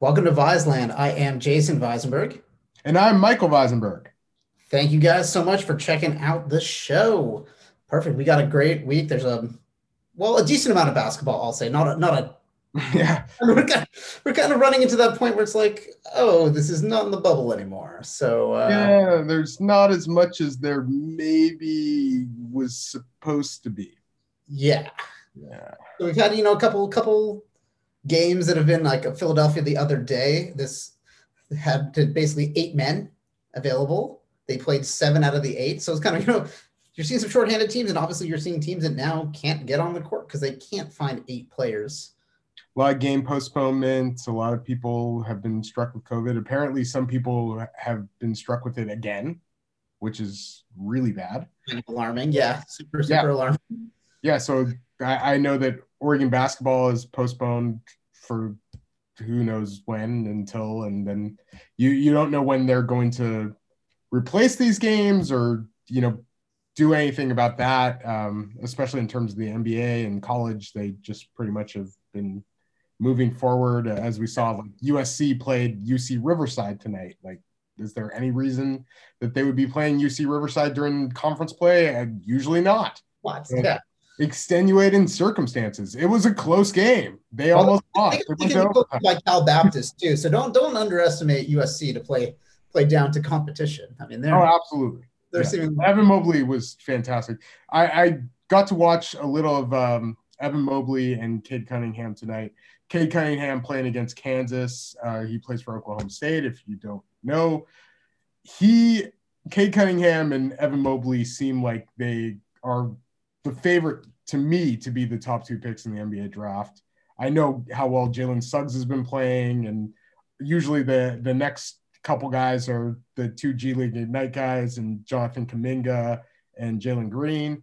Welcome to Viseland. I am Jason Visenberg. And I'm Michael Visenberg. Thank you guys so much for checking out the show. Perfect. We got a great week. There's a well, a decent amount of basketball, I'll say. Not a not a yeah. We're kind, of, we're kind of running into that point where it's like, oh, this is not in the bubble anymore. So uh, yeah, there's not as much as there maybe was supposed to be. Yeah. Yeah. So we've had you know a couple couple games that have been like Philadelphia the other day. This had to basically eight men available. They played seven out of the eight. So it's kind of, you know, you're seeing some shorthanded teams, and obviously you're seeing teams that now can't get on the court because they can't find eight players. A lot of game postponements. A lot of people have been struck with COVID. Apparently, some people have been struck with it again, which is really bad. Alarming. Yeah. Super, super yeah. alarming. Yeah. So I, I know that Oregon basketball is postponed for who knows when until and then you you don't know when they're going to replace these games or you know do anything about that. Um, especially in terms of the nba and college they just pretty much have been moving forward. As we saw like usc played uc riverside tonight. Like is there any reason that they would be playing uc riverside during conference play? And usually not. What yeah extenuating circumstances. It was a close game. They well, almost lost. Like Cal Baptist too. So don't don't underestimate USC to play play down to competition. I mean, they're oh absolutely. They're yeah. seeming- Evan Mobley was fantastic. I, I got to watch a little of um, Evan Mobley and Cade Cunningham tonight. Cade Cunningham playing against Kansas. Uh, he plays for Oklahoma State. If you don't know, he Cade Cunningham and Evan Mobley seem like they are the favorite to me to be the top two picks in the NBA draft. I know how well Jalen Suggs has been playing, and usually the the next couple guys are the two G League Ignite guys and Jonathan Kuminga and Jalen Green.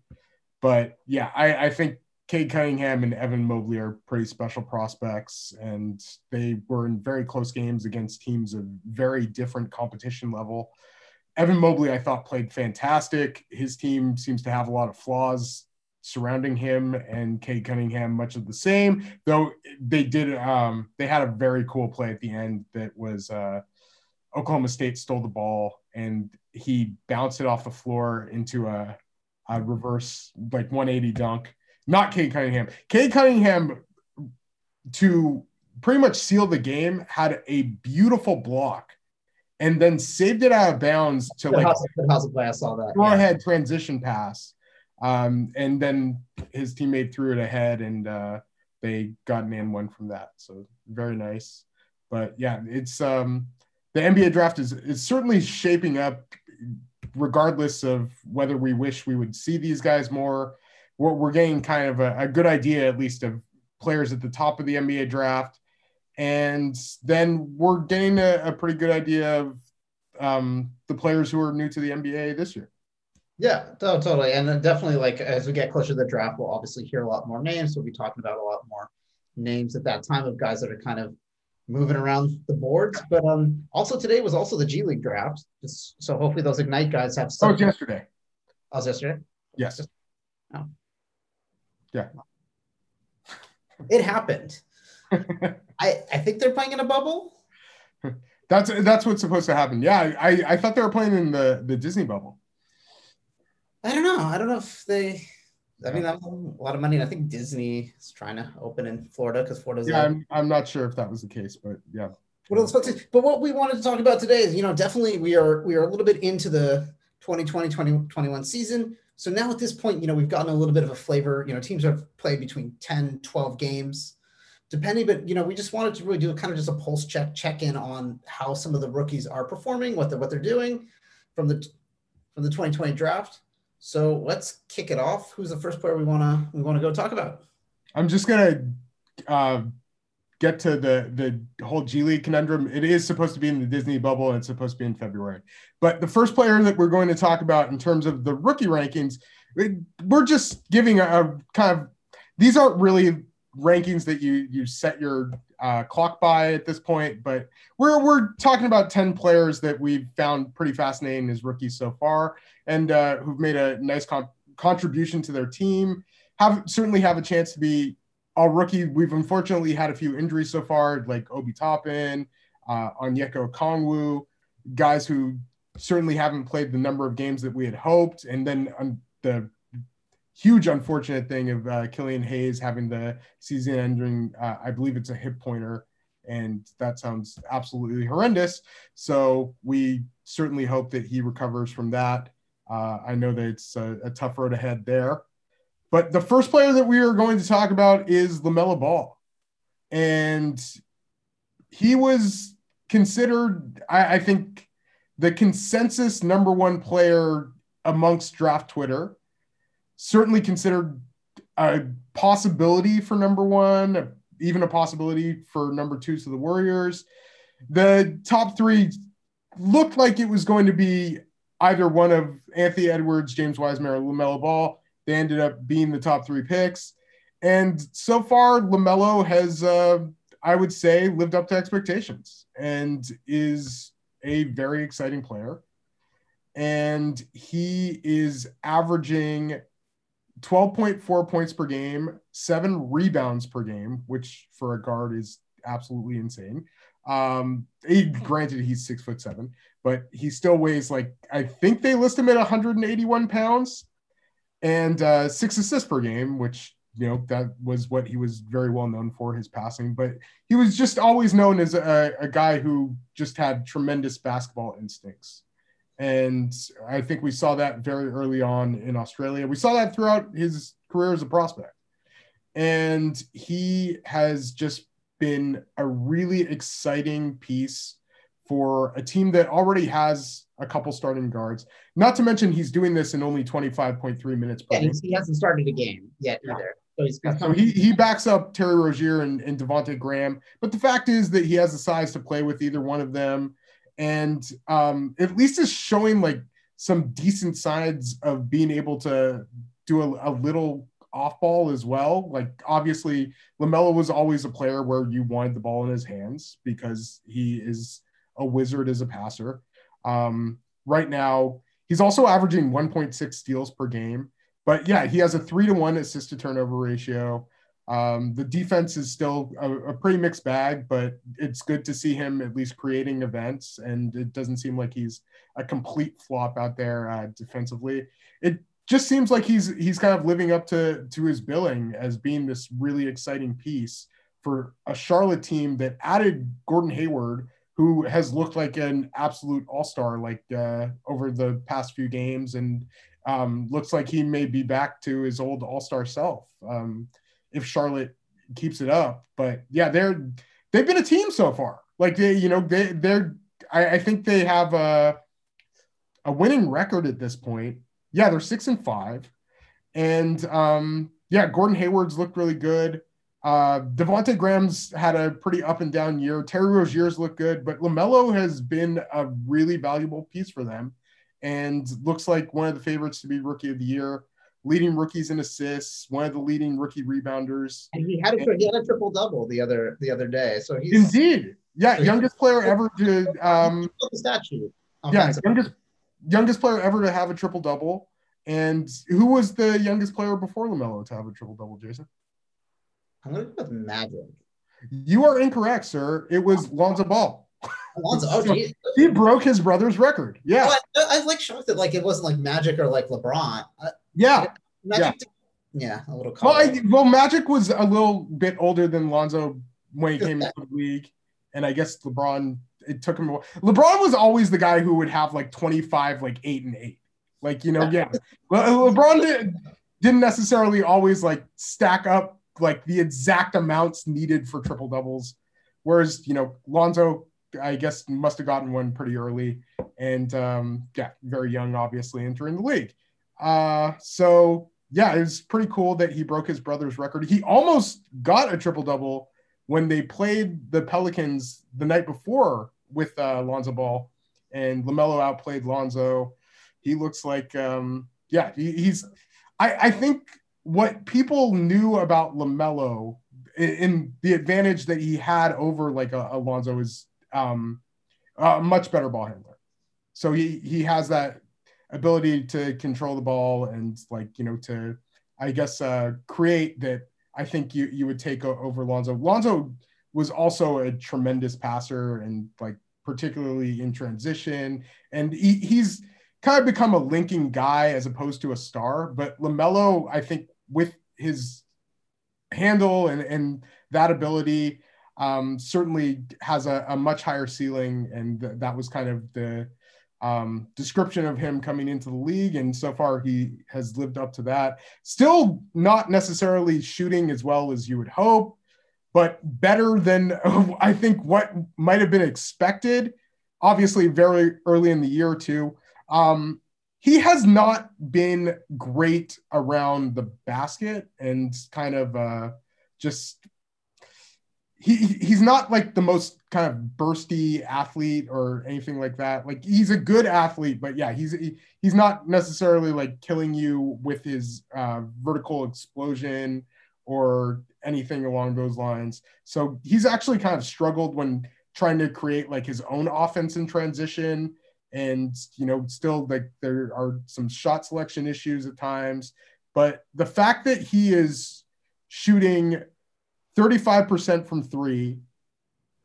But yeah, I, I think Cade Cunningham and Evan Mobley are pretty special prospects, and they were in very close games against teams of very different competition level. Evan Mobley, I thought, played fantastic. His team seems to have a lot of flaws surrounding him and Cade Cunningham much of the same, though they did um, they had a very cool play at the end that was uh, Oklahoma State stole the ball and he bounced it off the floor into a, a reverse like 180 dunk. Not Cade Cunningham. Cade Cunningham to pretty much seal the game had a beautiful block and then saved it out of bounds to like house play. I saw that. Go yeah. transition pass um, and then his teammate threw it ahead and uh, they got an and one from that. So very nice. But yeah, it's um, the NBA draft is, is certainly shaping up regardless of whether we wish we would see these guys more. We're, we're getting kind of a, a good idea, at least, of players at the top of the NBA draft. And then we're getting a, a pretty good idea of um, the players who are new to the NBA this year. Yeah, totally. And definitely, like, as we get closer to the draft, we'll obviously hear a lot more names. We'll be talking about a lot more names at that time of guys that are kind of moving around the boards. But um, also today was also the G League draft. Just, so hopefully those Ignite guys have some. Oh, yesterday. Oh, was yesterday? Yes. Oh. Yeah. It happened. I I think they're playing in a bubble. That's that's what's supposed to happen. Yeah, I I thought they were playing in the the Disney bubble. I don't know. I don't know if they. I mean, that was a lot of money. And I think Disney is trying to open in Florida because Florida's. Yeah, I'm, I'm not sure if that was the case, but yeah. What else? But what we wanted to talk about today is, you know, definitely we are we are a little bit into the 2020 2021 season. So now at this point, you know, we've gotten a little bit of a flavor. You know, teams have played between 10, 12 games, depending. But you know, we just wanted to really do kind of just a pulse check, check in on how some of the rookies are performing, what they're what they're doing from the from the 2020 draft. So let's kick it off. Who's the first player we wanna we wanna go talk about? I'm just gonna uh, get to the the whole G League conundrum. It is supposed to be in the Disney bubble, and it's supposed to be in February. But the first player that we're going to talk about in terms of the rookie rankings, we're just giving a, a kind of these aren't really rankings that you you set your uh, clock by at this point, but we're we're talking about ten players that we've found pretty fascinating as rookies so far, and uh, who've made a nice con- contribution to their team. Have certainly have a chance to be a rookie. We've unfortunately had a few injuries so far, like Obi Toppin, uh, Onyeka Okongwu, guys who certainly haven't played the number of games that we had hoped. And then um, the huge unfortunate thing of uh, Killian Hayes having the season ending, uh, I believe it's a hip pointer, and that sounds absolutely horrendous. So we certainly hope that he recovers from that. Uh, I know that it's a, a, tough road ahead there. But the first player that we are going to talk about is LaMelo Ball. And he was considered, I, I think, the consensus number one player amongst draft Twitter. Certainly considered a possibility for number one, even a possibility for number two to the Warriors. The top three looked like it was going to be either one of Anthony Edwards, James Wiseman, or LaMelo Ball. They ended up being the top three picks. And so far, LaMelo has, uh, I would say, lived up to expectations and is a very exciting player. And he is averaging 12.4 points per game, seven rebounds per game, which for a guard is absolutely insane. Um, he, granted, he's six foot seven, but he still weighs like I think they list him at 181 pounds and uh, six assists per game, which you know that was what he was very well known for his passing. But he was just always known as a, a guy who just had tremendous basketball instincts. And I think we saw that very early on in Australia. We saw that throughout his career as a prospect. And he has just been a really exciting piece for a team that already has a couple starting guards. Not to mention he's doing this in only 25.3 minutes per yeah, game. He hasn't started a game yet yeah. either. So, he's yeah, so he, he backs up Terry Rozier and, and Devonte Graham. But the fact is that he has the size to play with either one of them. And um, at least is showing like some decent sides of being able to do a, a little off ball as well. Like obviously LaMelo was always a player where you wanted the ball in his hands because he is a wizard as a passer. Um, right now, he's also averaging 1.6 steals per game. But yeah, he has a three to one assist to turnover ratio. Um, the defense is still a, a, pretty mixed bag, but it's good to see him at least creating events. And it doesn't seem like he's a complete flop out there uh, defensively. It just seems like he's he's kind of living up to to his billing as being this really exciting piece for a Charlotte team that added Gordon Hayward, who has looked like an absolute all star like uh, over the past few games, and um, looks like he may be back to his old all star self um, if Charlotte keeps it up. But yeah, they're they've been a team so far. Like they, you know, they they're I, I think they have a a winning record at this point. Yeah, they're six and five, and um, yeah, Gordon Hayward's looked really good. Uh, Devonte Graham's had a pretty up and down year. Terry Rozier's looked good, but LaMelo has been a really valuable piece for them and looks like one of the favorites to be rookie of the year. Leading rookies in assists, one of the leading rookie rebounders. And he had a, and, he had a triple double the other the other day. So he's indeed, yeah, youngest player ever to um, statue. Yeah, youngest youngest player ever to have a triple double. And who was the youngest player before LaMelo to have a triple double, Jason? I'm going to go with Magic. You are incorrect, sir. It was Lonzo Ball. Lonzo, oh, geez. he broke his brother's record. Yeah, well, I, I, was like shocked that like it wasn't like Magic or like LeBron. Uh, yeah, Magic. Yeah, yeah a little. Well, I, well, Magic was a little bit older than Lonzo when he came into the league, and I guess LeBron. It took him. A while. LeBron was always the guy who would have like twenty five, like eight and eight. Like you know, yeah. Well, LeBron did, didn't necessarily always like stack up like the exact amounts needed for triple doubles. Whereas, you know, Lonzo, I guess, must have gotten one pretty early and um, yeah, very young, obviously, entering the league. Uh, so yeah, it was pretty cool that he broke his brother's record. He almost got a triple double when they played the Pelicans the night before with uh, Lonzo Ball, and LaMelo outplayed Lonzo. He looks like, um, yeah, he, he's. I, I think what people knew about LaMelo in, in the advantage that he had over like uh, Alonzo is um, a much better ball handler. So he he has that ability to control the ball and like you know to I guess uh, create that I think you you would take over Lonzo. Lonzo was also a tremendous passer and like particularly in transition, and he, he's kind of become a linking guy as opposed to a star. But Lamelo, I think, with his handle and and that ability, um, certainly has a, a, much higher ceiling, and th- that was kind of the um, description of him coming into the league. And so far, he has lived up to that. Still not necessarily shooting as well as you would hope, but better than I think what might have been expected. Obviously, very early in the year, too. Um, he has not been great around the basket and kind of uh, just he he's not like the most kind of bursty athlete or anything like that. Like he's a good athlete, but yeah, he's he, he's not necessarily like killing you with his uh, vertical explosion or anything along those lines. So he's actually kind of struggled when trying to create like his own offense in transition and you know still like there are some shot selection issues at times but the fact that he is shooting 35% from three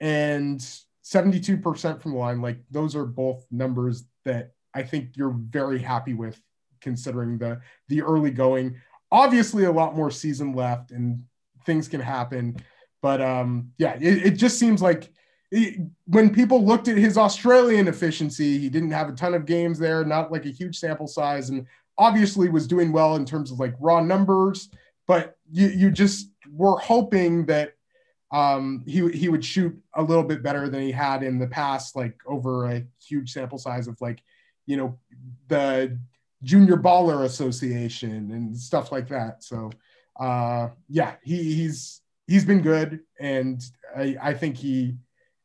and 72% from the line. Like those are both numbers that I think you're very happy with considering the the early going. Obviously, a lot more season left and things can happen. But um, yeah, it, it just seems like it, when people looked at his Australian efficiency, he didn't have a ton of games there, not like a huge sample size, and obviously was doing well in terms of like raw numbers. But you you just were hoping that um, he he would shoot a little bit better than he had in the past, like over a huge sample size of like, you know, the Junior Baller Association and stuff like that. So, uh, yeah, he, he's he's been good, and I, I think he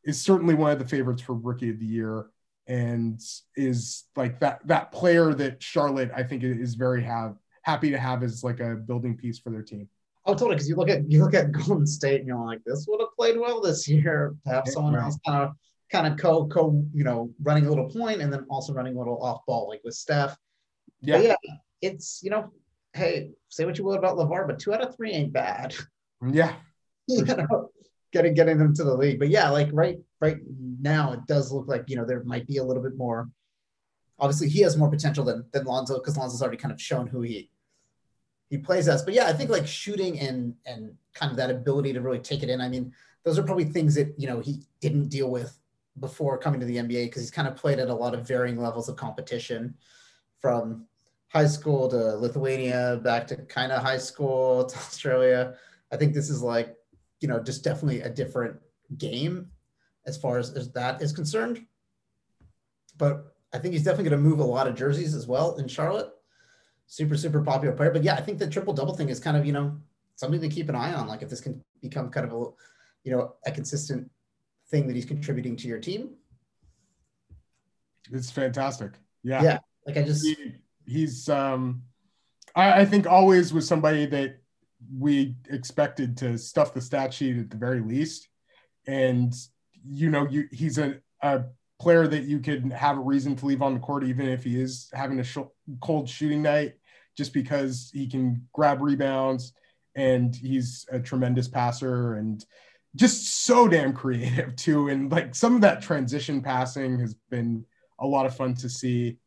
is certainly one of the favorites for Rookie of the Year, and is like that that player that Charlotte I think is very have happy to have as like a building piece for their team. Oh, totally. Because you look at you look at Golden State, and you're like, this would have played well this year to have someone right. else kind of kind of co co you know running a little point and then also running a little off ball like with Steph. Yeah, yeah. It's you know, hey, say what you will about LaVar, but two out of three ain't bad. Mm, yeah. you know, getting getting them to the league, but yeah, like right right now, it does look like you know there might be a little bit more. Obviously, he has more potential than than Lonzo because Lonzo's already kind of shown who he he plays us. But yeah, I think like shooting and and kind of that ability to really take it in. I mean, those are probably things that you know he didn't deal with before coming to the NBA because he's kind of played at a lot of varying levels of competition, from high school to Lithuania, back to kind of high school to Australia. I think this is like, you know, just definitely a different game as far as, as that is concerned. But I think he's definitely going to move a lot of jerseys as well in Charlotte super super popular player. But yeah, I think the triple double thing is kind of you know something to keep an eye on. Like if this can become kind of a you know a consistent thing that he's contributing to your team. It's fantastic. Yeah. Yeah. Like I just he, he's um I, I think always was somebody that we expected to stuff the stat sheet at the very least. And you know, you he's a, a player that you could have a reason to leave on the court, even if he is having a sh- cold shooting night, just because he can grab rebounds and he's a tremendous passer and just so damn creative too. And like some of that transition passing has been a lot of fun to see.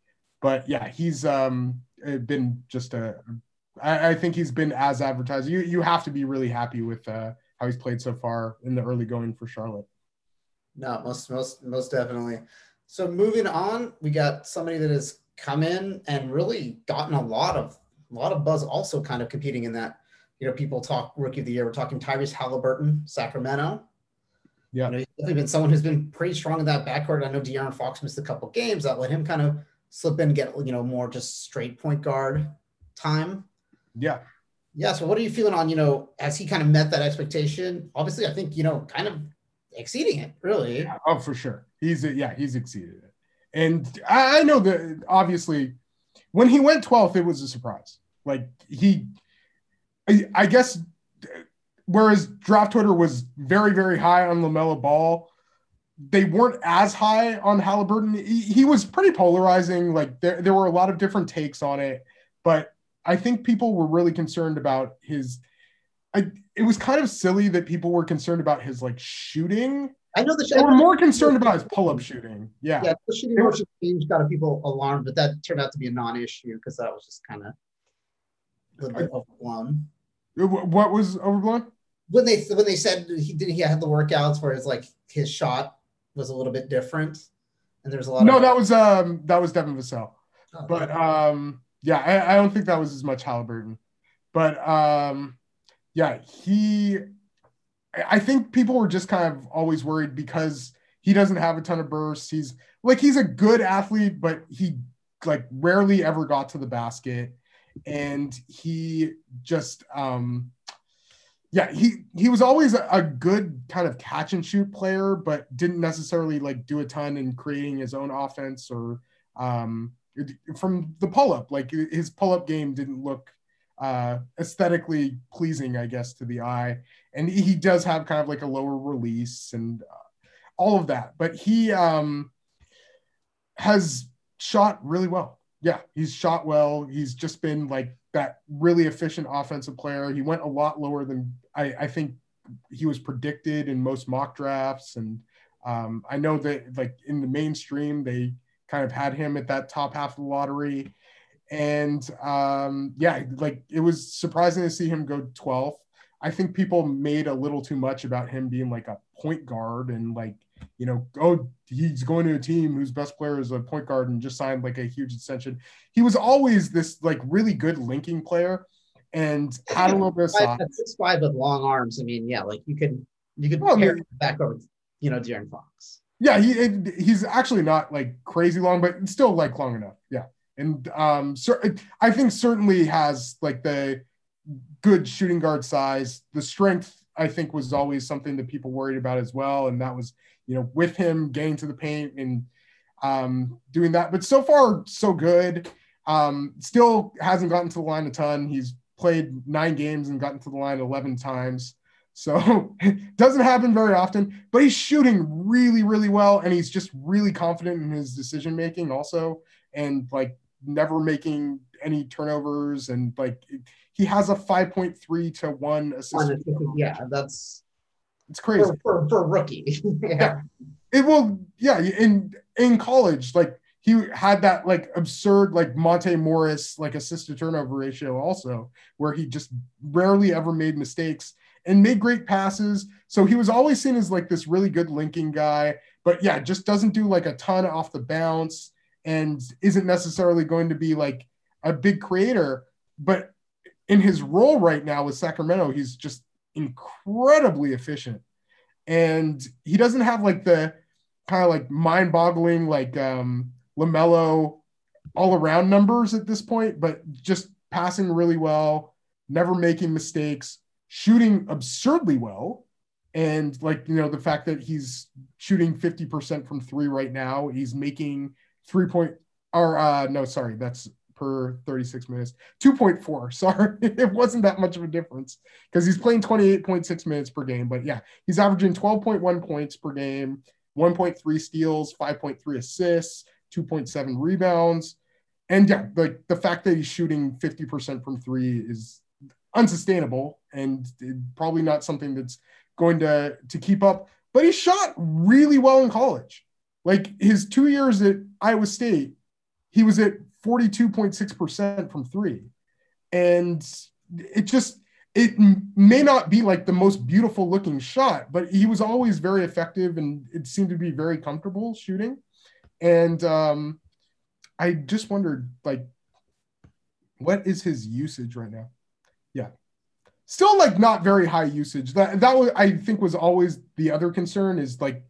But yeah, he's um, been just a. I, I think he's been as advertised. You you have to be really happy with uh, how he's played so far in the early going for Charlotte. No, most most most definitely. So moving on, we got somebody that has come in and really gotten a lot of a lot of buzz. Also, kind of competing in that. You know, people talk rookie of the year. We're talking Tyrese Haliburton, Sacramento. Yeah, you know, he's definitely been someone who's been pretty strong in that backcourt. I know De'Aaron Fox missed a couple games that let him kind of slip in and get you know more just straight point guard time. Yeah. Yeah. So what are you feeling on, you know, as he kind of met that expectation? Obviously, I think, you know, kind of exceeding it, really. Yeah, oh, for sure. He's yeah, he's exceeded it. And I know that obviously when he went 12th, it was a surprise. Like he, I, I guess, whereas draft Twitter was very, very high on LaMelo Ball, they weren't as high on Haliburton. He, he was pretty polarizing. Like there, there were a lot of different takes on it, but I think people were really concerned about his I it was kind of silly that people were concerned about his like shooting. I know the they were more concerned about his pull-up shooting. Yeah, yeah, the shooting motion change got people alarmed, but that turned out to be a non-issue because that was just kind of a little bit overblown. What was overblown? When they when they said he did he had the workouts where it's like his shot was a little bit different, and there's a lot. No, of- that was um that was Devin Vassell. Oh, But um yeah, I, I don't think that was as much Haliburton. But um yeah, he I think people were just kind of always worried because he doesn't have a ton of bursts. He's like he's a good athlete, but he like rarely ever got to the basket. And he just um yeah, he he was always a, a good kind of catch and shoot player, but didn't necessarily like do a ton in creating his own offense or um from the pull up. Like his pull up game didn't look uh, aesthetically pleasing, I guess, to the eye. And he does have kind of like a lower release and uh, all of that. But he um, has shot really well. Yeah, he's shot well. He's just been like that really efficient offensive player. He went a lot lower than I, I think he was predicted in most mock drafts. And um, I know that like in the mainstream, they kind of had him at that top half of the lottery. And um, yeah, like it was surprising to see him go 12th. I think people made a little too much about him being like a point guard and like, you know, oh, he's going to a team whose best player is a point guard and just signed like a huge extension. He was always this like really good linking player and had a little bit of size. Six five with long arms. I mean, yeah, like you could you could Well, I pair mean- back over, you know, De'Aaron Fox. Yeah, he he's actually not like crazy long, but still like long enough. Yeah, and um, I think certainly has like the good shooting guard size. The strength I think was always something that people worried about as well, and that was you know with him getting to the paint and um, doing that. But so far so good. Um, still hasn't gotten to the line a ton. He's played nine games and gotten to the line eleven times. So doesn't happen very often, but he's shooting really, really well, and he's just really confident in his decision making also, and like never making any turnovers, and like he has a five point three to one assist. Yeah, that's It's crazy. for, for, for a rookie. yeah. It will, yeah. In in college, like he had that like absurd like Monte Morris like assist to turnover ratio also, where he just rarely ever made mistakes and made great passes. So he was always seen as like this really good linking guy, but yeah, just doesn't do like a ton off the bounce and isn't necessarily going to be like a big creator. But in his role right now with Sacramento, he's just incredibly efficient. And he doesn't have like the kind of like mind boggling, like um, LaMelo all around numbers at this point, but just passing really well, never making mistakes, shooting absurdly well. And like, you know, the fact that he's shooting 50% from three right now, he's making three point or uh no, sorry, that's per 36 minutes. 2.4. Sorry. it wasn't that much of a difference because he's playing 28.6 minutes per game. But yeah, he's averaging 12.1 points per game, 1.3 steals, 5.3 assists, 2.7 rebounds. And yeah, like the fact that he's shooting 50% from three is unsustainable and probably not something that's going to to keep up. But he shot really well in college. Like his two years at Iowa State, he was at 42.6% from three. And it just it may not be like the most beautiful looking shot, but he was always very effective and it seemed to be very comfortable shooting. And um, I just wondered, like, what is his usage right now? Yeah, still like not very high usage. That that was I think was always the other concern is like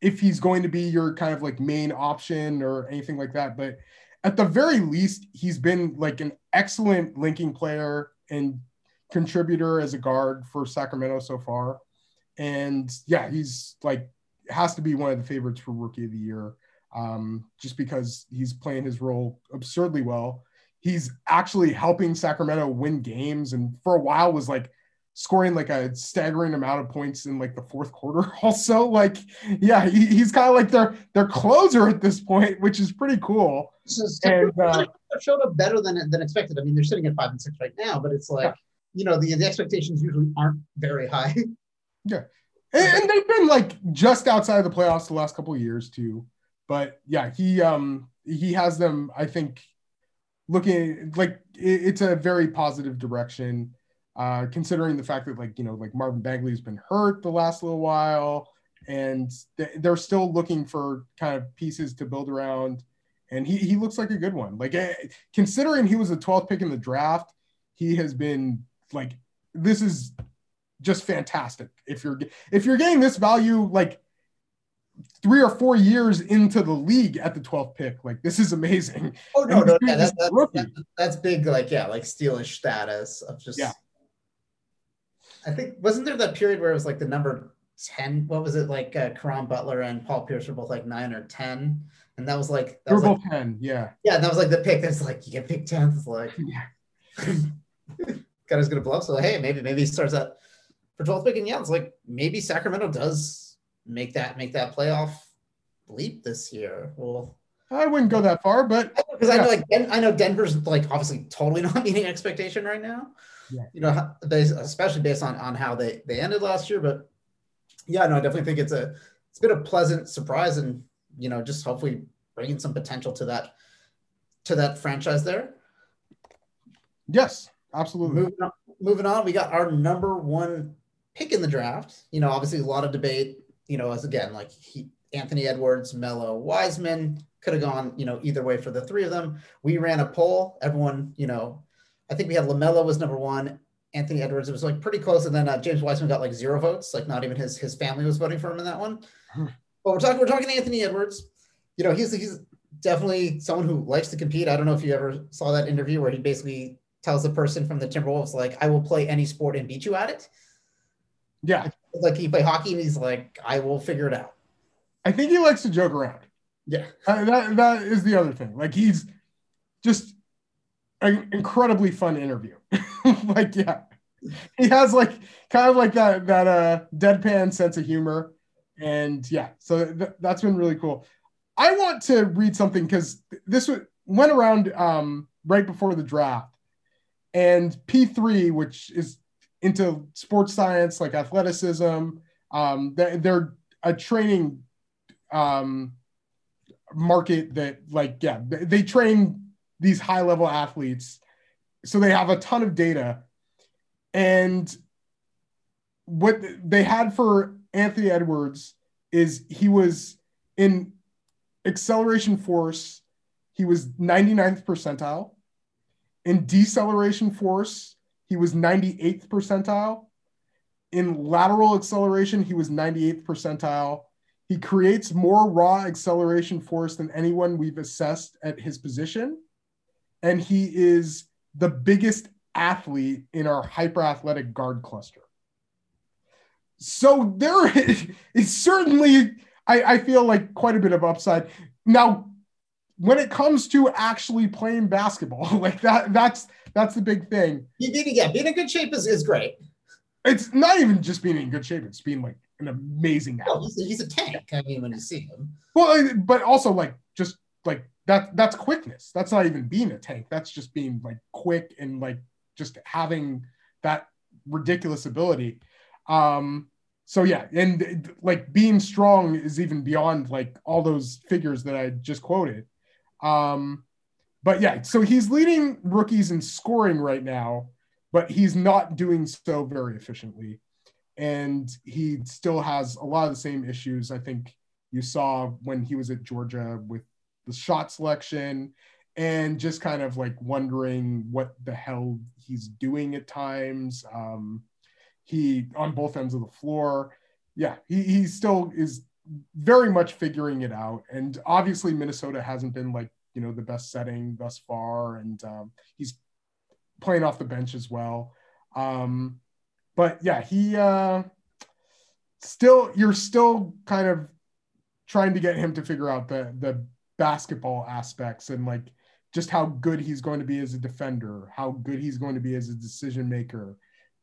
if he's going to be your kind of like main option or anything like that. But at the very least, he's been like an excellent linking player and contributor as a guard for Sacramento so far. And yeah, he's like has to be one of the favorites for rookie of the year um, just because he's playing his role absurdly well. He's actually helping Sacramento win games, and for a while was like scoring like a staggering amount of points in like the fourth quarter. Also, like yeah, he, he's kind of like their their closer at this point, which is pretty cool. And, uh, showed up better than than expected. I mean, they're sitting at five and six right now, but it's like you know the, the expectations usually aren't very high. Yeah, and, and they've been like just outside of the playoffs the last couple of years too. But yeah, he um he has them. I think looking like it, it's a very positive direction. Uh, considering the fact that like you know like Marvin Bagley's been hurt the last little while, and they're still looking for kind of pieces to build around. And he he looks like a good one. Like eh, considering he was the 12th pick in the draft, he has been like this is just fantastic. If you're if you're getting this value like three or four years into the league at the 12th pick, like this is amazing. Oh no, no, yeah, that, that, that, that's big. Like yeah, like stealish status of just yeah. I think wasn't there that period where it was like the number 10 what was it like uh, Butler and Paul Pierce were both like 9 or 10 and that was like that was both like, 10 yeah. Yeah that was like the pick. That's like you get pick 10th it's like yeah. His gonna blow so hey maybe maybe he starts up for 12th pick and yeah it's like maybe Sacramento does make that make that playoff leap this year. Well I wouldn't go that far but because yeah. I know like Den- I know Denver's like obviously totally not meeting expectation right now yeah. you know based, especially based on on how they they ended last year but yeah, no, I definitely think it's a it's been a pleasant surprise, and you know, just hopefully bringing some potential to that to that franchise there. Yes, absolutely. Moving on, moving on, we got our number one pick in the draft. You know, obviously a lot of debate. You know, as again, like he, Anthony Edwards, Melo, Wiseman could have gone. You know, either way for the three of them. We ran a poll. Everyone, you know, I think we had Lamelo was number one, Anthony Edwards. It was like pretty close, and then uh, James Wiseman got like zero votes. Like not even his his family was voting for him in that one. Hmm. But we're talking we're talking Anthony Edwards. You know, he's he's definitely someone who likes to compete. I don't know if you ever saw that interview where he basically tells the person from the Timberwolves like, "I will play any sport and beat you at it." Yeah, like he play hockey, and he's like, "I will figure it out." I think he likes to joke around. Yeah, uh, that that is the other thing. Like he's just an incredibly fun interview. like, yeah, he has like kind of like that that uh deadpan sense of humor, and yeah, so th- that's been really cool. I want to read something because this w- went around um, right before the draft, and P3, which is into sports science like athleticism, um, they're a training um, market that like yeah they train these high level athletes. So they have a ton of data. And what they had for Anthony Edwards is he was in acceleration force, he was 99th percentile. In deceleration force, he was 98th percentile. In lateral acceleration, he was 98th percentile. He creates more raw acceleration force than anyone we've assessed at his position and he is the biggest athlete in our hyper athletic guard cluster. So there is certainly, I, I feel like quite a bit of upside. Now, when it comes to actually playing basketball, like that, that's that's the big thing. Yeah, being in good shape is, is great. It's not even just being in good shape; it's being like an amazing oh, athlete. Oh, he's, a, he's a tank. I mean, when you see him. Well, but also like just like that that's quickness. That's not even being a tank. That's just being like quick and like just having that ridiculous ability. Um, so yeah, and like being strong is even beyond like all those figures that I just quoted. Um, but yeah, so he's leading rookies in scoring right now, but he's not doing so very efficiently. And he still has a lot of the same issues I think you saw when he was at Georgia with the shot selection and just kind of like wondering what the hell he's doing at times. Um, he on both ends of the floor. Yeah, he, he still is very much figuring it out. And obviously, Minnesota hasn't been like, you know, the best setting thus far. And um, he's playing off the bench as well. Um, but yeah, he uh, still, you're still kind of trying to get him to figure out the, the basketball aspects and like just how good he's going to be as a defender, how good he's going to be as a decision maker,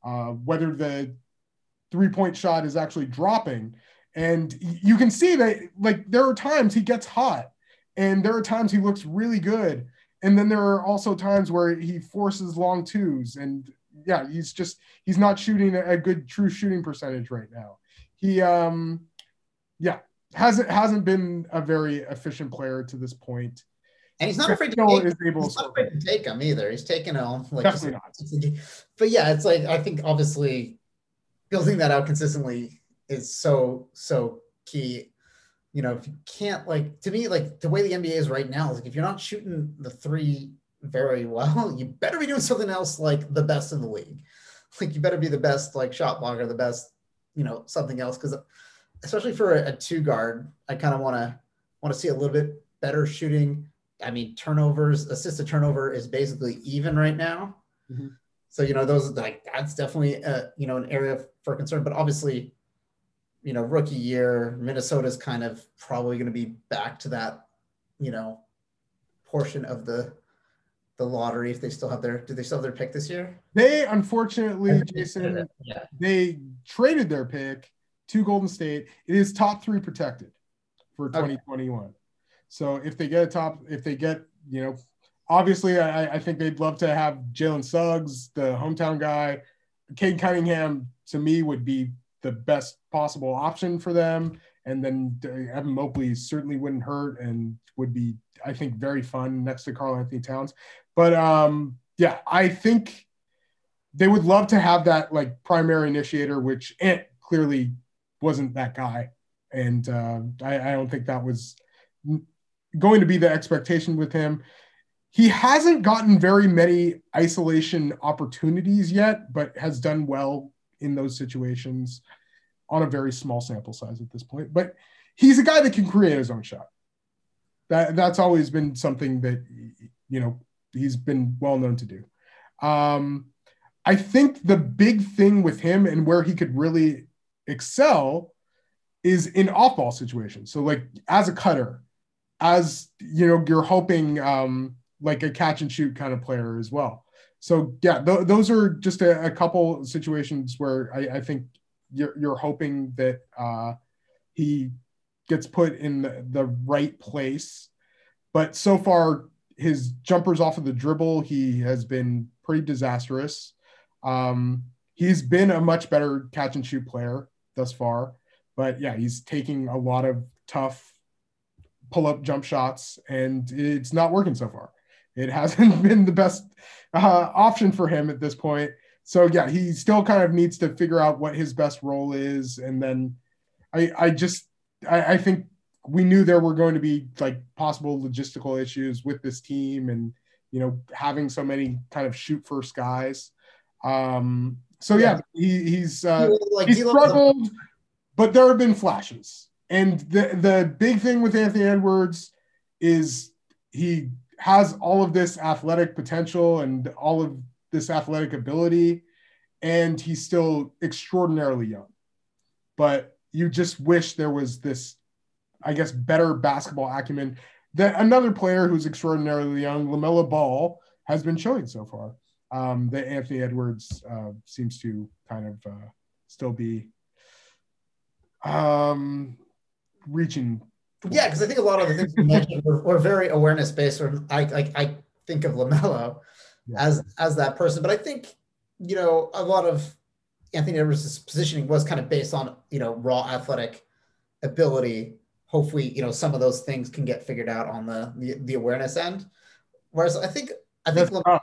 uh, whether the three point shot is actually dropping. And you can see that like there are times he gets hot and there are times he looks really good. And then there are also times where he forces long twos and yeah, he's just he's not shooting a good true shooting percentage right now. He um yeah, hasn't hasn't been a very efficient player to this point. And he's not afraid to take, is able he's not afraid to take him either. He's taking him like definitely not. But yeah, it's like I think obviously building that out consistently is so so key. You know, if you can't like to me, like the way the NBA is right now is like if you're not shooting the three very well, you better be doing something else like the best in the league. Like you better be the best like shot blocker, the best, you know, something else. Cause especially for a, a two guard, I kind of want to want to see a little bit better shooting. I mean, turnovers, assisted turnover is basically even right now. Mm-hmm. So you know, those like that's definitely a, you know an area for concern. But obviously, you know, rookie year, Minnesota's kind of probably going to be back to that, you know, portion of the the lottery if they still have their do they still have their pick this year? They unfortunately, Jason, yeah. they traded their pick to Golden State. It is top three protected for 2021. Okay. So if they get a top, if they get, you know, obviously I, I think they'd love to have Jalen Suggs, the hometown guy. Cade Cunningham to me would be the best possible option for them. And then Evan Mobley certainly wouldn't hurt and would be, I think, very fun next to Karl-Anthony Towns. But um, yeah, I think they would love to have that like primary initiator, which Ant clearly wasn't that guy, and uh, I, I don't think that was going to be the expectation with him. He hasn't gotten very many isolation opportunities yet, but has done well in those situations on a very small sample size at this point. But he's a guy that can create his own shot. That that's always been something that you know he's been well known to do. Um, I think the big thing with him and where he could really excel is in off ball situations. So like as a cutter, as you know, you're hoping um, like a catch and shoot kind of player as well. So yeah, th- those are just a, a, couple situations where I, I think you're, you're, hoping that uh, he gets put in the, the right place. But so far, his jumpers off of the dribble, he has been pretty disastrous. Um, he's been a much better catch and shoot player thus far. But yeah, he's taking a lot of tough pull up jump shots, and it's not working so far. It hasn't been the best uh, option for him at this point. So yeah, he still kind of needs to figure out what his best role is, and then I I just I, I think we knew there were going to be like possible logistical issues with this team, and you know having so many kind of shoot first guys. Um, so yeah, he, he's uh, like, he's struggled, but there have been flashes. And the the big thing with Anthony Edwards is he has all of this athletic potential and all of this athletic ability, and he's still extraordinarily young. But you just wish there was this, I guess, better basketball acumen that another player who's extraordinarily young, LaMelo Ball, has been showing so far um, that Anthony Edwards uh, seems to kind of uh, still be um, reaching. Yeah, because I think a lot of the things you mentioned were, were very awareness based. Or I, I, I think of Lamelo yeah. as as that person, but I think you know a lot of Anthony Edwards' positioning was kind of based on you know raw athletic ability. Hopefully, you know some of those things can get figured out on the the, the awareness end. Whereas I think I think Lam-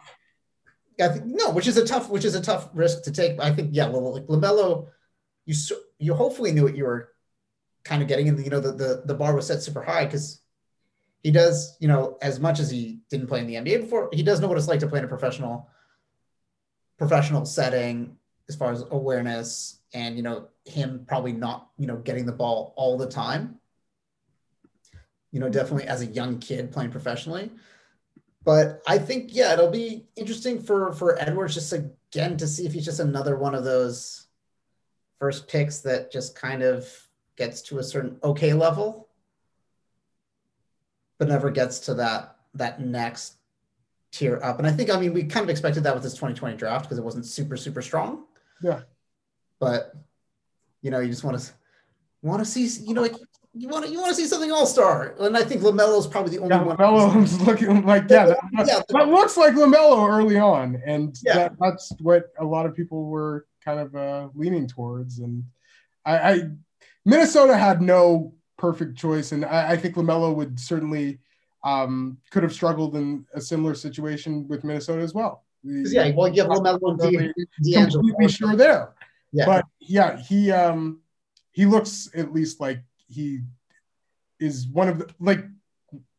I think no, which is a tough, which is a tough risk to take. I think yeah, well, like Lamelo, you you hopefully knew what you were kind of getting in. The, you know, the the the bar was set super high because he does, you know, as much as he didn't play in the NBA before, he does know what it's like to play in a professional professional setting as far as awareness and you know him probably not you know getting the ball all the time you know definitely as a young kid playing professionally but I think yeah, it'll be interesting for for Edwards just again to see if he's just another one of those first picks that just kind of gets to a certain okay level, but never gets to that that next tier up. And I think I mean we kind of expected that with this 2020 draft because it wasn't super super strong. Yeah. But you know, you just want to want to see you know like you want to you want to see something all star, and I think Lamelo is probably the only Yeah, one. Lamelo's looking like yeah, that, Yeah, that looks like Lamelo early on, and Yeah. that, that's what a lot of people were kind of uh, leaning towards. And I, I Minnesota had no perfect choice, and I, I think Lamelo would certainly um, could have struggled in a similar situation with Minnesota as well. yeah, well, you have Lamelo and D'Angelo. completely sure there. Yeah. But yeah, he um he looks at least like he is one of the like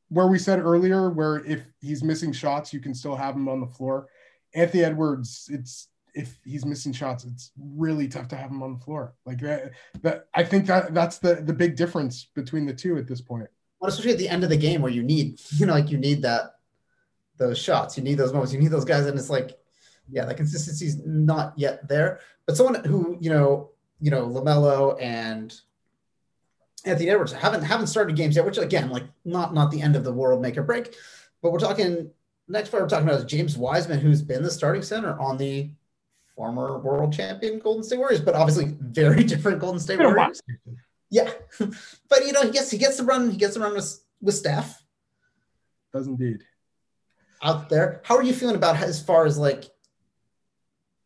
where we said earlier, where if he's missing shots, you can still have him on the floor. Anthony Edwards, it's if he's missing shots, it's really tough to have him on the floor. Like that, that I think that that's the the big difference between the two at this point. Well, especially at the end of the game where you need, you know, like you need that those shots, you need those moments, you need those guys, and it's like, yeah, the consistency's not yet there. But someone who, you know, you know, LaMelo and Anthony Edwards haven't haven't started games yet, which again, like not not the end of the world, make or break. But we're talking next part we're talking about is James Wiseman, who's been the starting center on the former world champion Golden State Warriors, but obviously very different Golden State Been a while. Warriors. Yeah, but you know, he gets he gets to run he gets to run with with Steph Does indeed. out there. How are you feeling about as far as like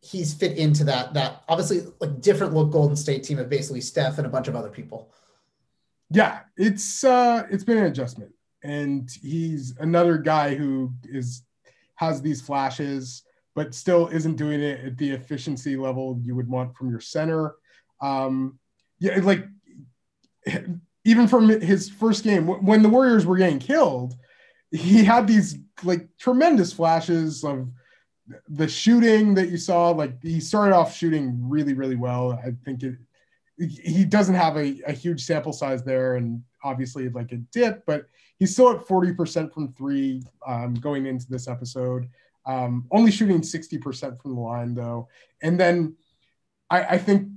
he's fit into that that obviously like different look Golden State team of basically Steph and a bunch of other people. Yeah, it's uh it's been an adjustment. And he's another guy who is has these flashes, but still isn't doing it at the efficiency level you would want from your center. Um yeah, like even from his first game when the Warriors were getting killed, he had these like tremendous flashes of the shooting that you saw. Like he started off shooting really, really well. I think it he doesn't have a, a huge sample size there and obviously like a dip, but he's still at 40% from three um, going into this episode. Um, only shooting 60% from the line though. And then I, I think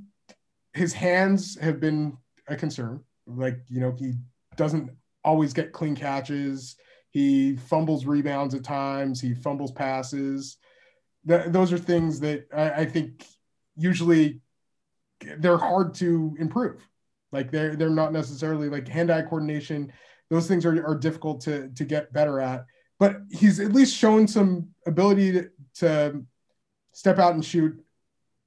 his hands have been a concern. Like, you know, he doesn't always get clean catches. He fumbles rebounds at times. He fumbles passes. Th- those are things that I, I think usually they're hard to improve. Like they're they're not necessarily like hand-eye coordination. Those things are, are difficult to to get better at. But he's at least shown some ability to, to step out and shoot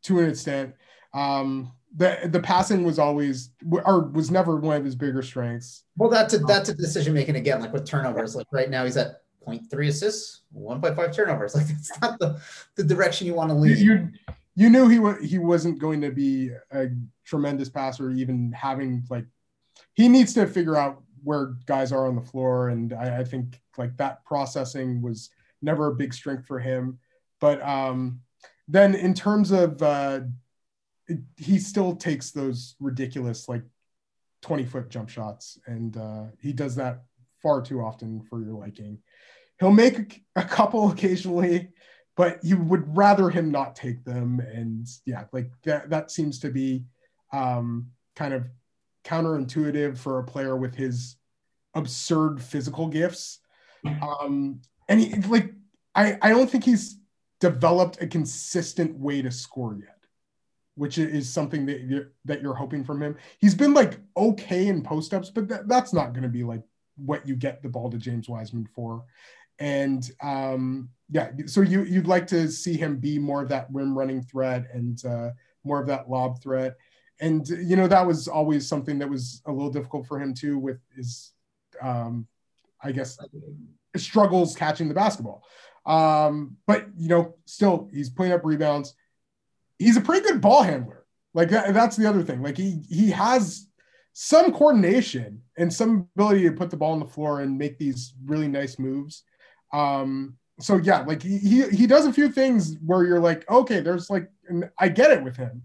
to an extent. Um, the the passing was always or was never one of his bigger strengths. Well, that's a that's a decision making again, like with turnovers. Like right now he's at 0.3 assists, 1.5 turnovers. Like it's not the, the direction you want to lead. you you knew he was he wasn't going to be a tremendous passer, even having like he needs to figure out where guys are on the floor, and I, I think like that processing was never a big strength for him. But um, then in terms of uh, it, he still takes those ridiculous like 20 foot jump shots, and uh, he does that far too often for your liking. He'll make a couple occasionally, but you would rather him not take them. And yeah, like that, that seems to be um, kind of counterintuitive for a player with his absurd physical gifts. Um, and he, like, I, I don't think he's developed a consistent way to score yet, which is something that you're, that you're hoping from him. He's been like okay in post ups, but that, that's not going to be like what you get the ball to James Wiseman for. And um, yeah, so you you'd like to see him be more of that rim running threat and uh, more of that lob threat. And you know that was always something that was a little difficult for him too with his, um, I guess, struggles catching the basketball. Um, but you know, still he's putting up rebounds. He's a pretty good ball handler. Like that, that's the other thing. Like he he has some coordination and some ability to put the ball on the floor and make these really nice moves. Um, so yeah, like he, he does a few things where you're like, okay, there's like, I get it with him,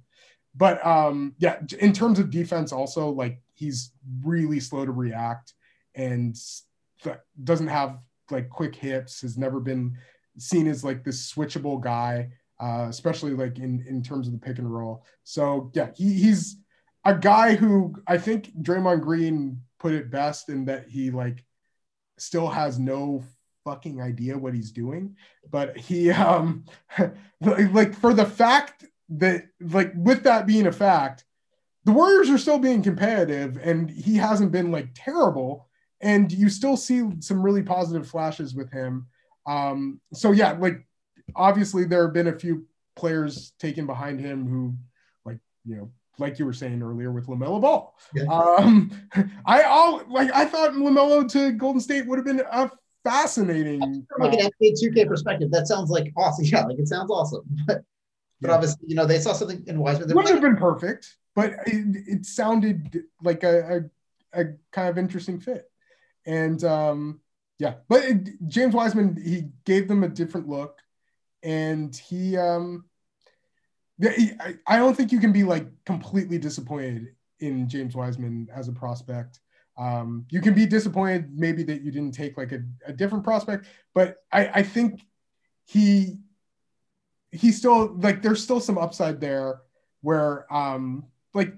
but um, yeah, in terms of defense, also like he's really slow to react and doesn't have like quick hips. Has never been seen as like this switchable guy, uh, especially like in in terms of the pick and roll. So yeah, he, he's a guy who I think Draymond Green put it best in that he like still has no fucking idea what he's doing but he um like for the fact that like with that being a fact the Warriors are still being competitive, and he hasn't been like terrible. And you still see some really positive flashes with him. Um, so yeah, like obviously there have been a few players taken behind him who, like you know, like you were saying earlier with LaMelo Ball. Yeah. Um, I all like I thought LaMelo to Golden State would have been a fascinating. From like an NBA 2K perspective, that sounds like awesome. Yeah, like it sounds awesome. But but yeah. obviously, you know, they saw something in Wiseman. It wouldn't have been perfect, but it, it sounded like a, a, a kind of interesting fit. And um, yeah, but it, James Wiseman, he gave them a different look, and he um, I, I don't think you can be like completely disappointed in James Wiseman as a prospect. Um, you can be disappointed maybe that you didn't take like a, a different prospect, but I, I think he he still like there's still some upside there where um like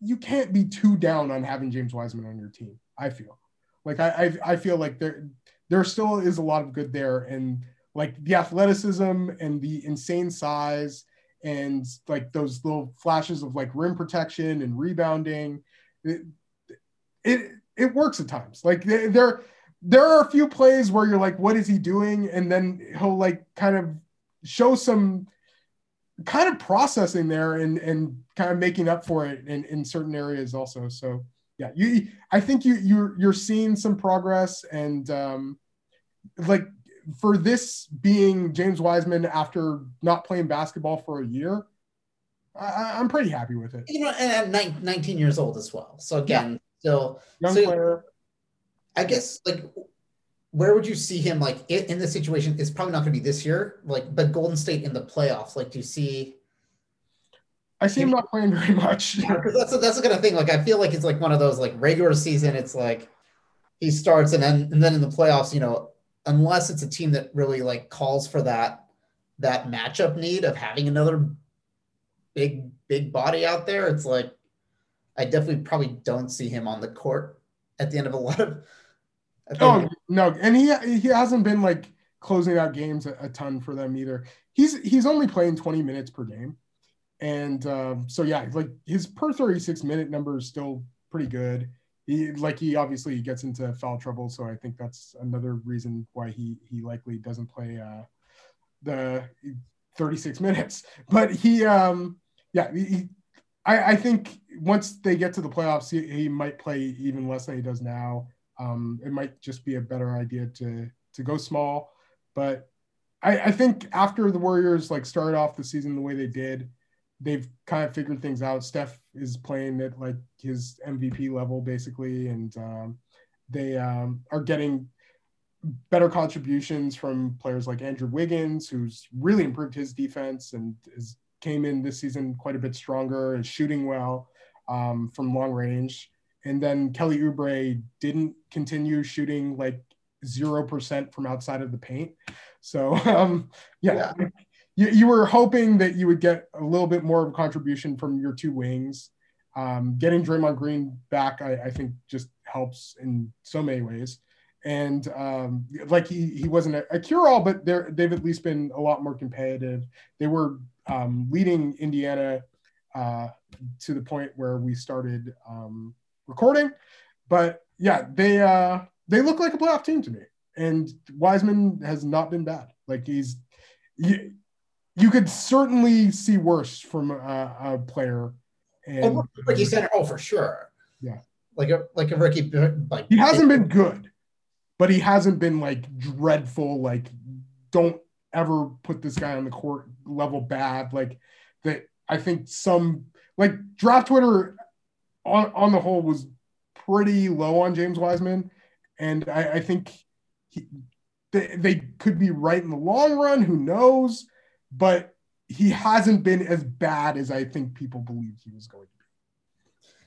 you can't be too down on having James Wiseman on your team. I feel like I I, I feel like there there still is a lot of good there and like the athleticism and the insane size and like those little flashes of like rim protection and rebounding it it, works at times like there there are a few plays where you're like what is he doing and then he'll like kind of show some kind of processing there and and kind of making up for it in, in certain areas also so yeah you i think you you're you're seeing some progress and um like for this being James Wiseman after not playing basketball for a year, I, am pretty happy with it. You know, and at 19 years old as well. So again. Still young so player. I guess like where would you see him like in, in this situation? It's probably not going to be this year, like, but Golden State in the playoffs. Like, do you see? I see him not playing very much. That's a, that's the kind of thing. Like, I feel like it's like one of those like regular season. It's like he starts and then and then in the playoffs, you know, unless it's a team that really like calls for that that matchup need of having another big big body out there it's like i definitely probably don't see him on the court at the end of a lot of oh no. And he he hasn't been like closing out games a, a, ton for them either. He's he's only playing 20 minutes per game. And um, so yeah like his per 36 minute number is still pretty good. He like he obviously gets into foul trouble, so I think that's another reason why he he likely doesn't play uh, the 36 minutes. But he, um, yeah, he, I, I think once they get to the playoffs, he, he might play even less than he does now. Um, it might just be a better idea to to go small, but I, I think after the Warriors like started off the season the way they did, they've kind of figured things out. Steph is playing at like his MVP level basically, and um, they um, are getting better contributions from players like Andrew Wiggins, who's really improved his defense and is came in this season quite a bit stronger, is shooting well um, from long range. And then Kelly Oubre didn't continue shooting like zero percent from outside of the paint. So um, yeah, yeah you, you were hoping that you would get a little bit more of a contribution from your two wings. Um, getting Draymond Green back, I, I, think, just helps in so many ways. And um, like he, he wasn't a, a cure all, but they're, they've at least been a lot more competitive. They were um, leading Indiana uh, to the point where we started um, recording. But yeah, they uh, they look like a playoff team to me. And Wiseman has not been bad. Like he's you could certainly see worse from a, a player. And, oh, like you said, oh, for sure. Yeah. Like a like a rookie. Like he hasn't been good, but he hasn't been like dreadful. Like, don't ever put this guy on the court level bad. Like that. I think some like draft Twitter on on the whole was pretty low on James Wiseman, and I, I think he, they, they could be right in the long run. Who knows? but he hasn't been as bad as I think people believed he was going to be.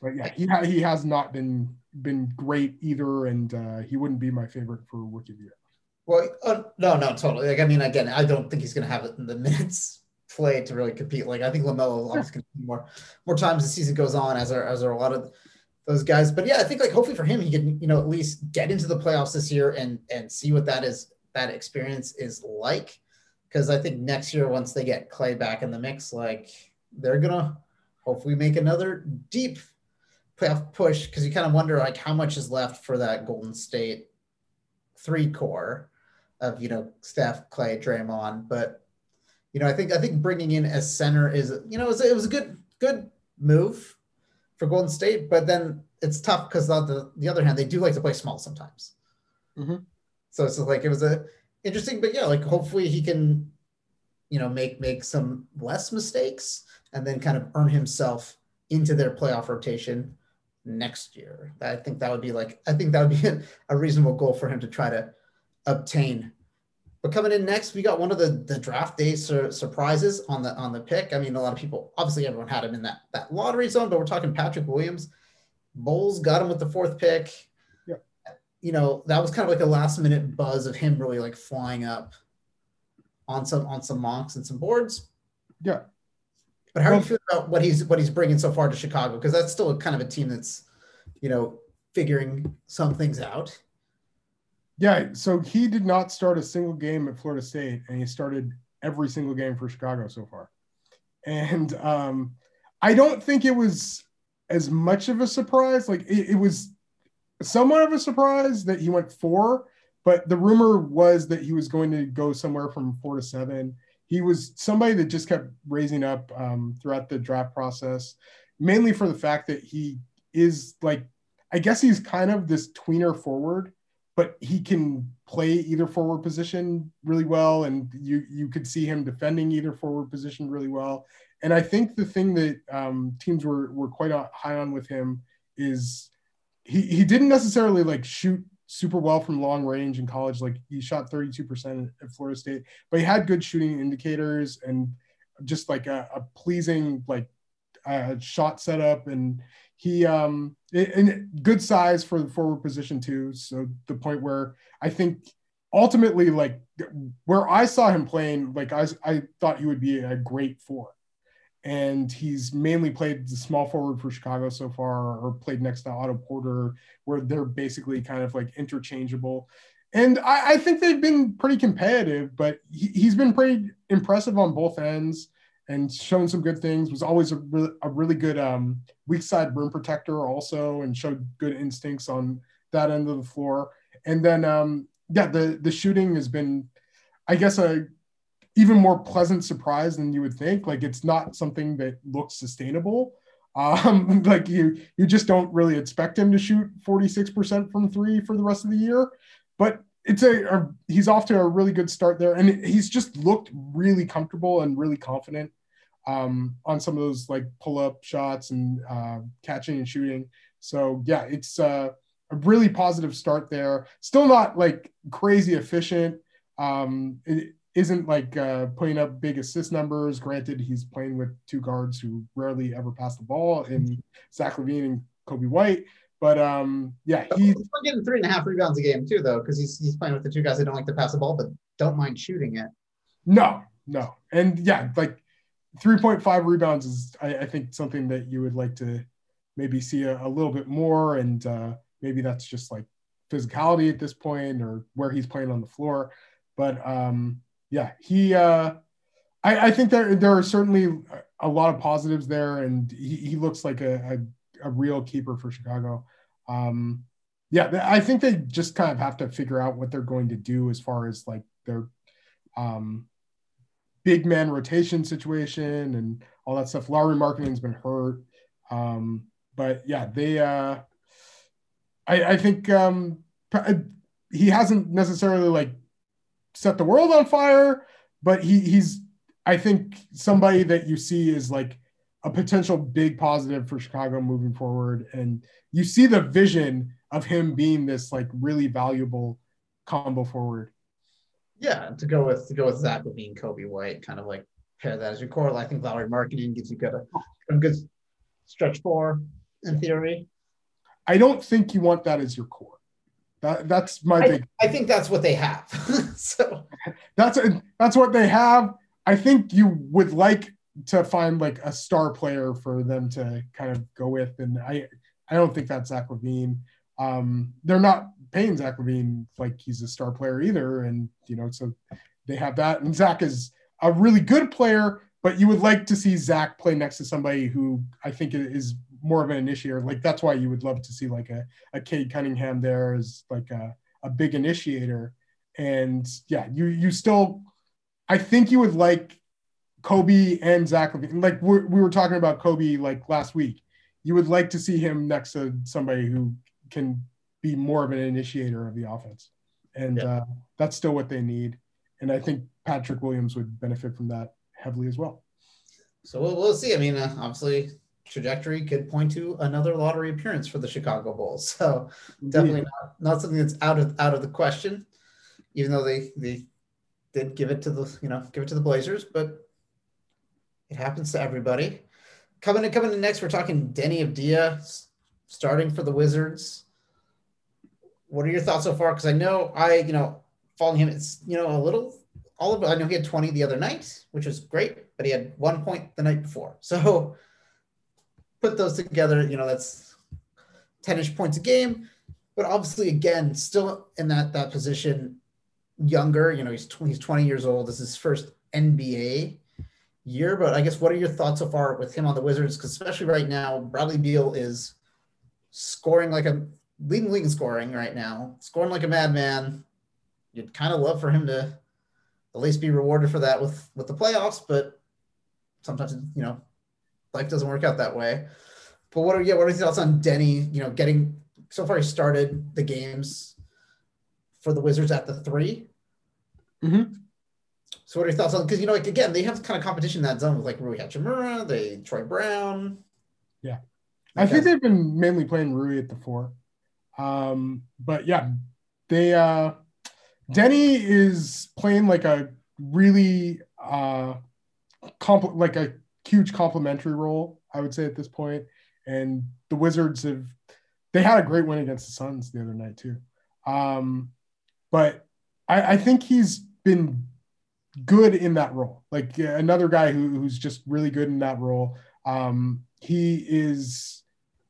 But yeah, he ha- he has not been been great either, and uh, he wouldn't be my favorite for rookie of the year. Well, uh, no, no, totally. Like, I mean, again, I don't think he's going to have it in the minutes played to really compete. Like, I think LaMelo always going to more more times the season goes on, as are as are a lot of those guys. But yeah, I think like hopefully for him, he can you know at least get into the playoffs this year and and see what that is that experience is like because I think next year once they get Clay back in the mix, like they're gonna hopefully make another deep playoff push because you kind of wonder like how much is left for that Golden State three core of you know Steph, Clay, Draymond. But you know, I think I think bringing in as center is you know it was, it was a good good move for Golden State, but then it's tough because on the the other hand, they do like to play small sometimes. Mm-hmm. So it's like it was a interesting, but yeah, like hopefully he can, you know, make make some less mistakes and then kind of earn himself into their playoff rotation next year. I think that would be like I think that would be a reasonable goal for him to try to obtain. But coming in next, we got one of the the draft day sur- surprises on the on the pick. I mean, a lot of people obviously everyone had him in that that lottery zone, but we're talking Patrick Williams. Bulls got him with the fourth pick. Yeah. You know, that was kind of like a last minute buzz of him really like flying up on some on some mocks and some boards. Yeah. But how well, do you feel about what he's what he's bringing so far to Chicago? Because that's still kind of a team that's, you know, figuring some things out. Yeah, so he did not start a single game at Florida State, and he started every single game for Chicago so far. And um, I don't think it was as much of a surprise. Like it, it was somewhat of a surprise that he went four, but the rumor was that he was going to go somewhere from four to seven he was somebody that just kept raising up um, throughout the draft process, mainly for the fact that he is like, I guess he's kind of this tweener forward, but he can play either forward position really well, and you you could see him defending either forward position really well. And I think the thing that um, teams were were quite high on with him is he he didn't necessarily like shoot super well from long range in college. Like he shot 32% at Florida State, but he had good shooting indicators and just like a, a pleasing like uh, shot setup. And he um and good size for the forward position too. So the point where I think ultimately like where I saw him playing, like I I thought he would be a great four and he's mainly played the small forward for Chicago so far, or played next to Otto Porter, where they're basically kind of like interchangeable. And I, I think they've been pretty competitive, but he, has been pretty impressive on both ends and shown some good things. Was always a, re- a really good um, weak side rim protector, also, and showed good instincts on that end of the floor. And then, um, yeah, the the shooting has been, I guess, a even more pleasant surprise than you would think. Like it's not something that looks sustainable. Um, like you, you just don't really expect him to shoot 46% from three for the rest of the year, but it's a, a he's off to a really good start there. And he's just looked really comfortable and really confident um, on some of those like pull up shots and uh, catching and shooting. So yeah, it's uh, a really positive start there. Still not like crazy efficient. Um, it, isn't like uh, putting up big assist numbers. Granted, he's playing with two guards who rarely ever pass the ball in Zach LaVine and Coby White. But um, yeah, he's getting three and a half rebounds a game too, though, because he's he's playing with the two guys that don't like to pass the ball but don't mind shooting it. No, no, and yeah, like three point five rebounds is I, I, think something that you would like to maybe see a, a little bit more, and uh, maybe that's just like physicality at this point or where he's playing on the floor. But um, yeah, he. Uh, I, I think there there are certainly a lot of positives there, and he, he looks like a, a, a real keeper for Chicago. Um, yeah, I think they just kind of have to figure out what they're going to do as far as like their um, big man rotation situation and all that stuff. Lauri Markkanen's been hurt, um, but yeah, they. Uh, I, I think um, he hasn't necessarily like set the world on fire, but he, he's I think somebody that you see is like a potential big positive for Chicago moving forward, and you see the vision of him being this like really valuable combo forward. Yeah, to go with to go with Zach LaVine, Coby White, kind of like pair that as your core. I think Lauri Markkanen gives you good a, a good stretch four in theory. I don't think you want that as your core. That, that's my I, big. I think that's what they have. that's that's what they have. I think you would like to find like a star player for them to kind of go with, and I I don't think that's Zach LaVine. Um, they're not paying Zach LaVine like he's a star player either, and you know so they have that. And Zach is a really good player, but you would like to see Zach play next to somebody who I think is more of an initiator. Like that's why you would love to see like a, a Cade Cunningham there as like a, a big initiator. And yeah, you you still I think you would like Coby and Zach LaVine. Like we we were talking about Coby like last week. You would like to see him next to somebody who can be more of an initiator of the offense. And yeah. uh, that's still what they need. And I think Patrick Williams would benefit from that heavily as well. So we'll, we'll see. I mean, uh, obviously, trajectory could point to another lottery appearance for the Chicago Bulls. So definitely not, not something that's out of out of the question, even though they they did give it to the you know give it to the Blazers, but it happens to everybody. Coming in coming in next, we're talking Deni Avdija starting for the Wizards. What are your thoughts so far? Because I know I you know following him, it's you know a little all of I know he had 20 the other night, which was great, but he had one point the night before. So put those together, you know, that's 10-ish points a game. But obviously, again, still in that that position, younger. You know, he's he's 20 years old. This is his first NBA year. But I guess what are your thoughts so far with him on the Wizards? Because especially right now, Bradley Beal is scoring like a leading league scoring right now, scoring like a madman. You'd kind of love for him to at least be rewarded for that with with the playoffs, but sometimes you know life doesn't work out that way. But what are yeah, what are your thoughts on Deni? You know, getting so far he started the games for the Wizards at the 3 mm-hmm. So what are your thoughts on because you know like again they have kind of competition in that zone with like Rui Hachimura, they Troy Brown. Yeah, I think they've been mainly playing Rui at the four, um, but yeah, they uh Deni is playing like a really uh comp- like a huge complementary role, I would say at this point. And the Wizards have they had a great win against the Suns the other night too. Um, but I, I think he's been good in that role. Like another guy who, who's just really good in that role. Um, he is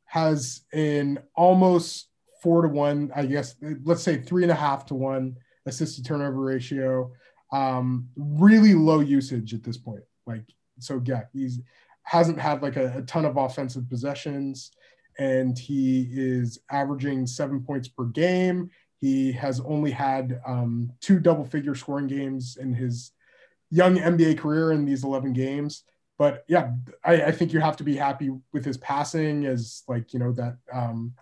has an almost four to one, I guess, let's say three and a half to one assist to turnover ratio. Um, really low usage at this point. Like, so yeah, he's hasn't had like a, a ton of offensive possessions and he is averaging seven points per game. He has only had um, two double figure scoring games in his young NBA career in these 11 games. But yeah, I, I think you have to be happy with his passing as like, you know, that um,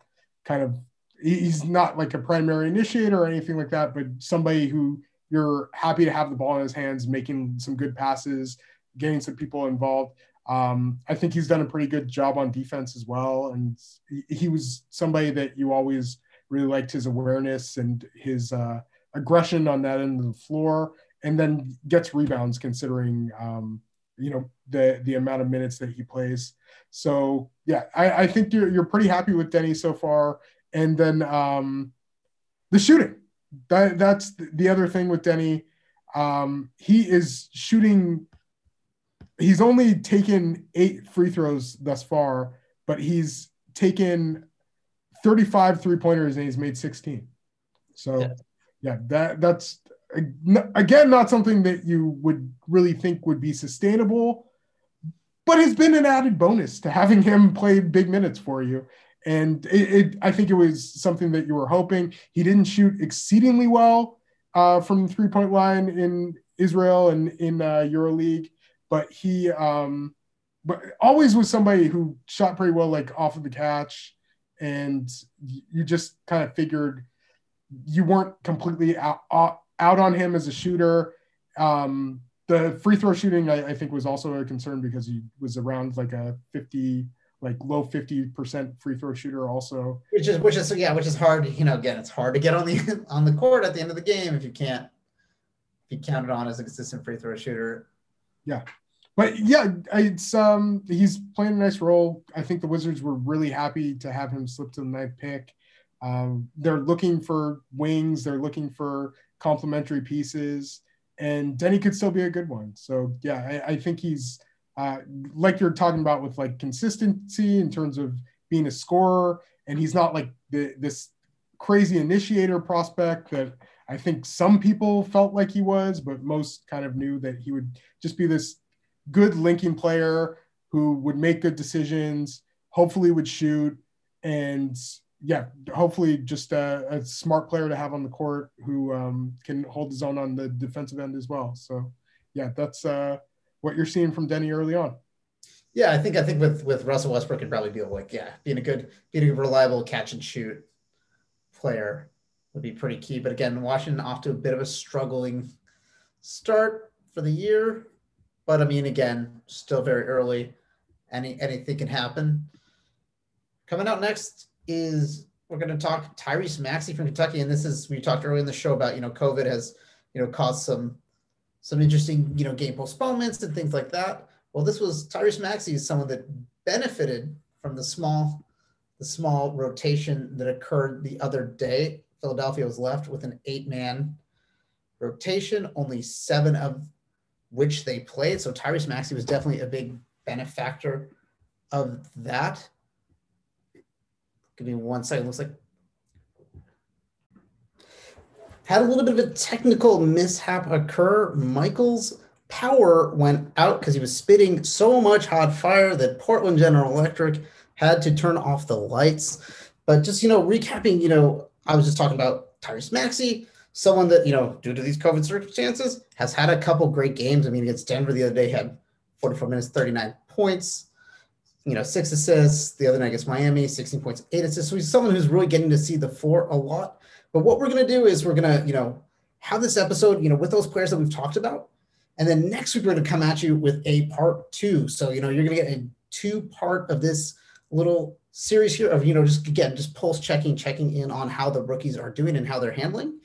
kind of he's not like a primary initiator or anything like that, but somebody who you're happy to have the ball in his hands, making some good passes, getting some people involved. Um, I think he's done a pretty good job on defense as well. And he, was somebody that you always really liked his awareness and his uh, aggression on that end of the floor, and then gets rebounds considering, um, you know, the, the amount of minutes that he plays. So yeah, I, I think you're, you're pretty happy with Deni so far and then um, the shooting. That that's the other thing with Deni. Um, he is shooting. He's only taken eight free throws thus far, but he's taken 35 three pointers and he's made 16. So, yeah, yeah that that's again not something that you would really think would be sustainable, but has been an added bonus to having him play big minutes for you and it, it, I think it was something that you were hoping. He didn't shoot exceedingly well uh, from the three point line in Israel and in uh, EuroLeague, but he um, but always was somebody who shot pretty well, like off of the catch, and you just kind of figured you weren't completely out, out on him as a shooter. Um, the free throw shooting, I, I think, was also a concern because he was around like a 50 like low 50% free throw shooter also. Which is which is yeah which is hard you know again it's hard to get on the on the court at the end of the game if you can't be counted on as a consistent free throw shooter. Yeah but yeah it's um he's playing a nice role. I think the wizards were really happy to have him slip to the ninth pick. Um, they're looking for wings. They're looking for complementary pieces. And Deni could still be a good one. So yeah I, I think he's uh, like you're talking about with like consistency in terms of being a scorer, and he's not like the, this crazy initiator prospect that I think some people felt like he was, but most kind of knew that he would just be this good linking player who would make good decisions, hopefully would shoot, and yeah, hopefully just a, a smart player to have on the court who um, can hold his own on the defensive end as well. So yeah, that's uh, what you're seeing from Deni early on. Yeah, I think I think with with Russell Westbrook could probably be like yeah, being a good, being a reliable catch and shoot player would be pretty key. But again, Washington off to a bit of a struggling start for the year. But I mean, again, still very early. Any anything can happen. Coming out next is we're going to talk Tyrese Maxey from Kentucky, and this is we talked earlier in the show about you know COVID has you know caused some some interesting you know game postponements and things like that. Well, this was Tyrese Maxey is someone that benefited from the small the small rotation that occurred the other day. Philadelphia was left with an eight man rotation, only seven of which they played. So Tyrese Maxey was definitely a big benefactor of that. Give me one second. Looks like had a little bit of a technical mishap occur. Michael's power went out because he was spitting so much hot fire that Portland General Electric had to turn off the lights. But just, you know, recapping, you know, I was just talking about Tyrese Maxey, someone that, you know, due to these COVID circumstances, has had a couple great games. I mean, against Denver the other day, had 44 minutes, 39 points, you know, six assists. The other night against Miami, 16 points, eight assists. So he's someone who's really getting to see the four a lot. But what we're going to do is we're going to, you know, have this episode, you know, with those players that we've talked about. And then next week, we're going to come at you with a part two. So, you know, you're going to get a two part of this little series here of, you know, just again, just pulse checking, checking in on how the rookies are doing and how they're handling.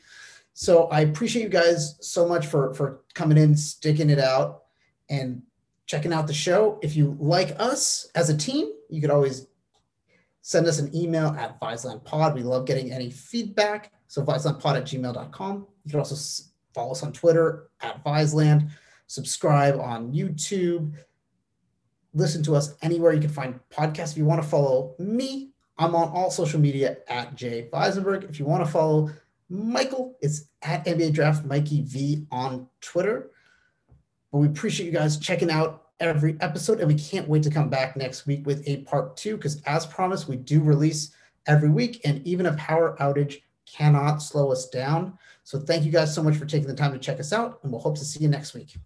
So I appreciate you guys so much for, for coming in, sticking it out and checking out the show. If you like us as a team, you could always send us an email at ViselandPod. We love getting any feedback. So viselandpod at gmail.com. You can also follow us on Twitter at Viseland. Subscribe on YouTube. Listen to us anywhere you can find podcasts. If you want to follow me, I'm on all social media at Jay Visenberg. If you want to follow Michael, it's at NBA Draft Mikey V on Twitter. But we appreciate you guys checking out every episode, and we can't wait to come back next week with a part two because, as promised, we do release every week, and even a power outage cannot slow us down. So, thank you guys so much for taking the time to check us out, and we'll hope to see you next week.